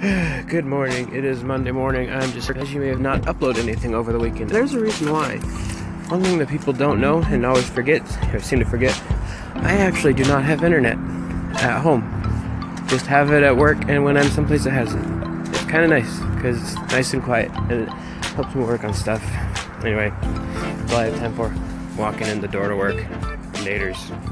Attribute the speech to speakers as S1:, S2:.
S1: Good morning. It is Monday morning. I'm just, as you may have not uploaded anything over the weekend. There's a reason why. One thing that people don't know and always forget, or seem to forget, I actually do not have internet at home. Just have it at work and when I'm someplace that has it. It's kind of nice because it's nice and quiet and it helps me work on stuff. Anyway, that's all I have time for. Walking in the door to work. Naders?